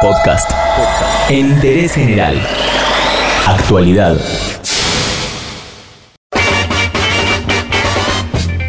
Podcast. En interés general. Actualidad.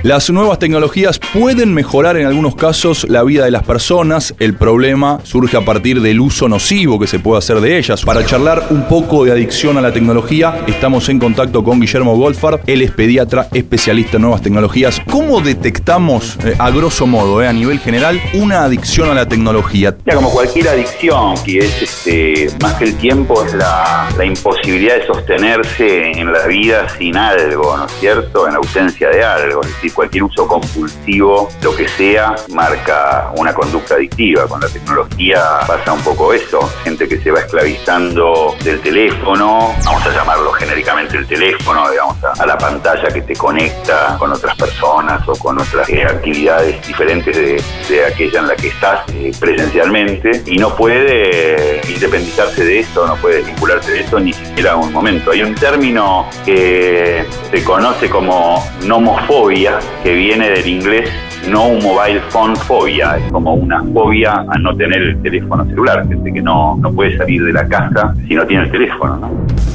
Las nuevas tecnologías pueden mejorar en algunos casos la vida de las personas. El problema surge a partir del uso nocivo que se puede hacer de ellas. Para charlar un poco de adicción a la tecnología, estamos en contacto con Guillermo Golfar. Él es pediatra especialista en nuevas tecnologías. ¿Cómo detectamos, eh, a grosso modo, eh, a nivel general, una adicción a la tecnología? Ya, como cualquier adicción, que es este, más que el tiempo, es la, la imposibilidad de sostenerse en la vida sin algo, ¿no es cierto? En ausencia de algo. Es decir, cualquier uso compulsivo, lo que sea, marca una conducta adictiva. Con la tecnología pasa un poco eso, gente que se va esclavizando del teléfono, vamos a llamarlo genéricamente el teléfono, digamos, a, la pantalla que te conecta con otras personas o con otras eh, actividades diferentes de, aquella en la que estás eh, presencialmente y no puede independizarse de esto, no puede vincularse de esto ni siquiera un momento. Hay un término que se conoce como nomofobia, que viene del inglés no mobile phone fobia, es como una fobia a no tener el teléfono celular, gente que no, no puede salir de la casa si no tiene el teléfono. ¿no?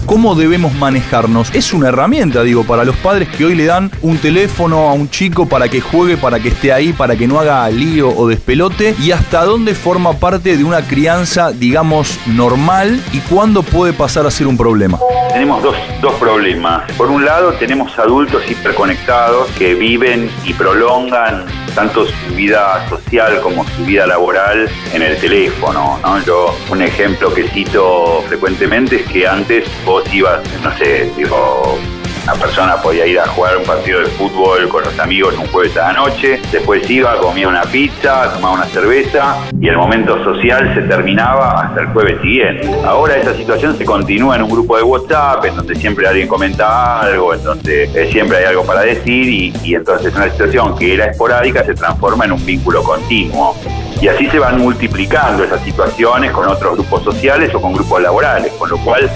¿Cómo debemos manejarnos? Es una herramienta, digo, para los padres que hoy le dan un teléfono a un chico para que juegue, para que esté ahí, para que no haga lío o despelote, y hasta dónde forma parte de una crianza, digamos, normal y cuándo puede pasar a ser un problema. Tenemos dos, dos problemas. Por un lado, tenemos adultos hiperconectados que viven y prolongan tanto su vida social como su vida laboral en el teléfono. ¿no? Yo, un ejemplo que cito frecuentemente es que antes vos ibas, no sé, digo, una persona podía ir a jugar un partido de fútbol con los amigos un jueves a la noche, después iba, comía una pizza, tomaba una cerveza y el momento social se terminaba hasta el jueves siguiente. Ahora esa situación se continúa en un grupo de WhatsApp, en donde siempre alguien comenta algo, en donde eh, siempre hay algo para decir y, y entonces una situación que era esporádica se transforma en un vínculo continuo. Y así se van multiplicando esas situaciones con otros grupos sociales o con grupos laborales, con lo cual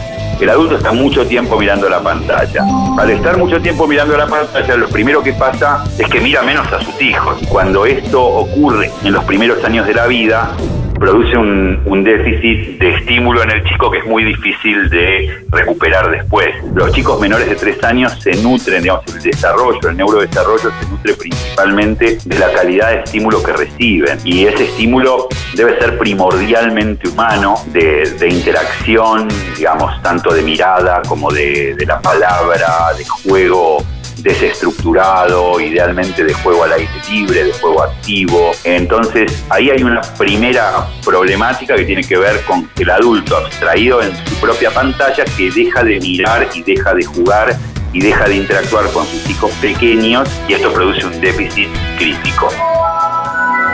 el adulto está mucho tiempo mirando la pantalla. Al estar mucho tiempo mirando la pantalla, lo primero que pasa es que mira menos a sus hijos. Cuando esto ocurre en los primeros años de la vida, produce un, déficit de estímulo en el chico que es muy difícil de recuperar después. Los chicos menores de tres años se nutren, digamos, el desarrollo, el neurodesarrollo se nutre principalmente de la calidad de estímulo que reciben. Y ese estímulo debe ser primordialmente humano, de, interacción, digamos, tanto de mirada como de, de la palabra, de juego desestructurado, idealmente de juego al aire libre, de juego activo. Entonces ahí hay una primera problemática que tiene que ver con el adulto abstraído en su propia pantalla que deja de mirar y deja de jugar y deja de interactuar con sus hijos pequeños y esto produce un déficit crítico.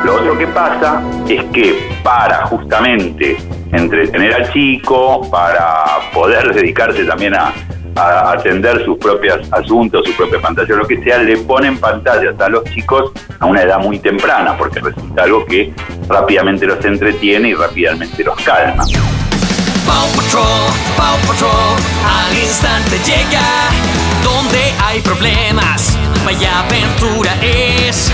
Lo otro que pasa es que para justamente entretener al chico, para poder dedicarse también a, a atender sus propios asuntos, su propia pantalla, lo que sea, le ponen pantallas a los chicos a una edad muy temprana, porque resulta algo que rápidamente los entretiene y rápidamente los calma. Paw Patrol, Paw Patrol, al instante llega, donde hay problemas, vaya aventura es.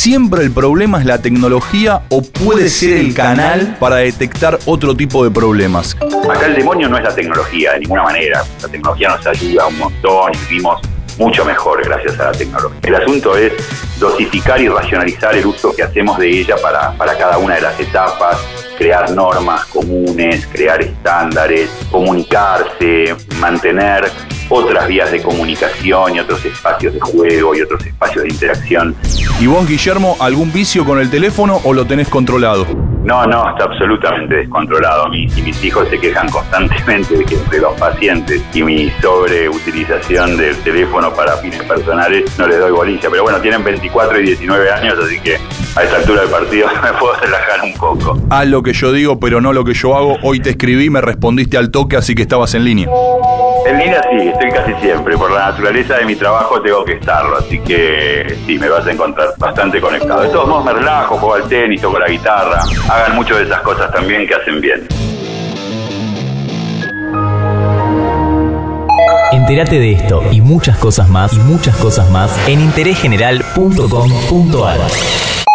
¿Siempre el problema es la tecnología o puede ser el canal para detectar otro tipo de problemas? Acá el demonio no es la tecnología de ninguna manera. La tecnología nos ayuda un montón y vivimos mucho mejor gracias a la tecnología. El asunto es dosificar y racionalizar el uso que hacemos de ella para, para cada una de las etapas, crear normas comunes, crear estándares, comunicarse, mantener otras vías de comunicación y otros espacios de juego y otros espacios de interacción. ¿Y vos, Guillermo, algún vicio con el teléfono o lo tenés controlado? No, no, está absolutamente descontrolado. Mis, y mis hijos se quejan constantemente de que entre los pacientes y mi sobreutilización del teléfono para fines personales no les doy bolilla. Pero bueno, tienen 24 y 19 años, así que a esta altura del partido me puedo relajar un poco. Haz lo que yo digo, pero no lo que yo hago. Hoy te escribí, me respondiste al toque, así que estabas en línea. En línea sí, estoy casi siempre. Por la naturaleza de mi trabajo tengo que estarlo, así que sí, me vas a encontrar bastante conectado. De todos modos me relajo, juego al tenis, toco la guitarra. Hagan mucho de esas cosas también que hacen bien. Entérate de esto y muchas cosas más y muchas cosas más en interésgeneral.com.ar.